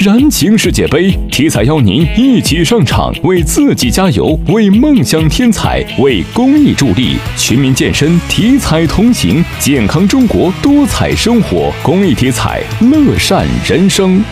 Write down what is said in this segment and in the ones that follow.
燃情世界杯，体彩邀您一起上场，为自己加油，为梦想添彩，为公益助力。全民健身，体彩同行，健康中国，多彩生活。公益体彩，乐善人生。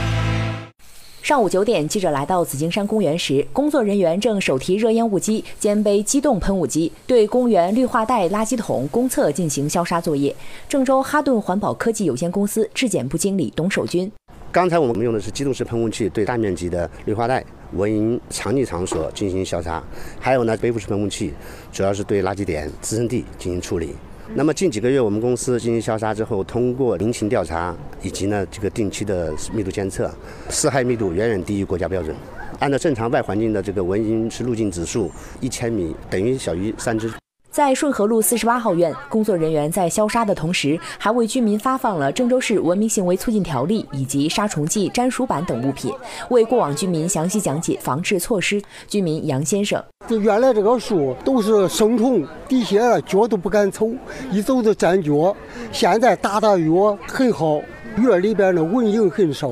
上午九点，记者来到紫金山公园时，工作人员正手提热烟雾机肩背机动喷雾机，对公园绿化带、垃圾桶、公厕进行消杀作业。郑州哈顿环保科技有限公司质检部经理董守军：刚才我们用的是机动式喷雾器，对大面积的绿化带、蚊蝇藏匿场所进行消杀；还有呢，背负式喷雾器，主要是对垃圾点、滋生地进行处理。那么近几个月，我们公司进行消杀之后，通过民情调查以及呢这个定期的密度监测，四害密度远远低于国家标准。按照正常外环境的这个蚊蝇是路径指数，一千米等于小于三只。在顺河路四十八号院，工作人员在消杀的同时，还为居民发放了郑州市文明行为促进条例以及杀虫剂、粘鼠板等物品，为过往居民详细讲解防治措施。居民杨先生：这原来这个树都是生虫，底下脚都不敢走，一走就粘脚。现在打打药很好，院里边的蚊蝇很少。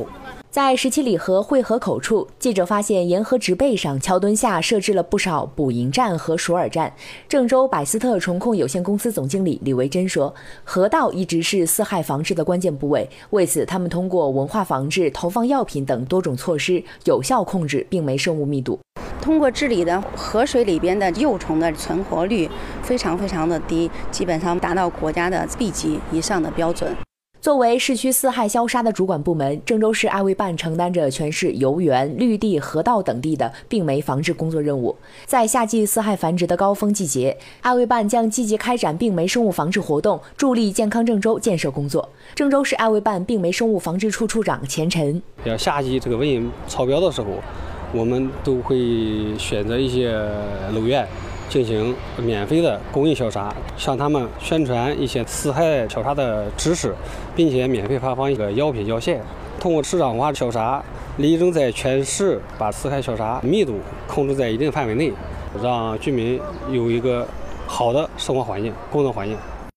在十七里河汇合口处，记者发现沿河植被上桥墩下设置了不少捕蝇站和鼠耳站。郑州百斯特虫控有限公司总经理李维珍说：“河道一直是四害防治的关键部位，为此他们通过文化防治、投放药品等多种措施，有效控制病媒生物密度。通过治理的河水里边的幼虫的存活率非常非常的低，基本上达到国家的 B 级以上的标准。”作为市区四害消杀的主管部门，郑州市爱卫办承担着全市游园、绿地、河道等地的病媒防治工作任务。在夏季四害繁殖的高峰季节，爱卫办将积极开展病媒生物防治活动，助力健康郑州建设工作。郑州市爱卫办病媒生物防治处处长钱晨：要夏季这个蚊蝇超标的时候，我们都会选择一些楼院。进行免费的公益消杀，向他们宣传一些四害消杀的知识，并且免费发放一个药品药线。通过市场化消杀，力争在全市把四害消杀密度控制在一定范围内，让居民有一个好的生活环境、工作环境。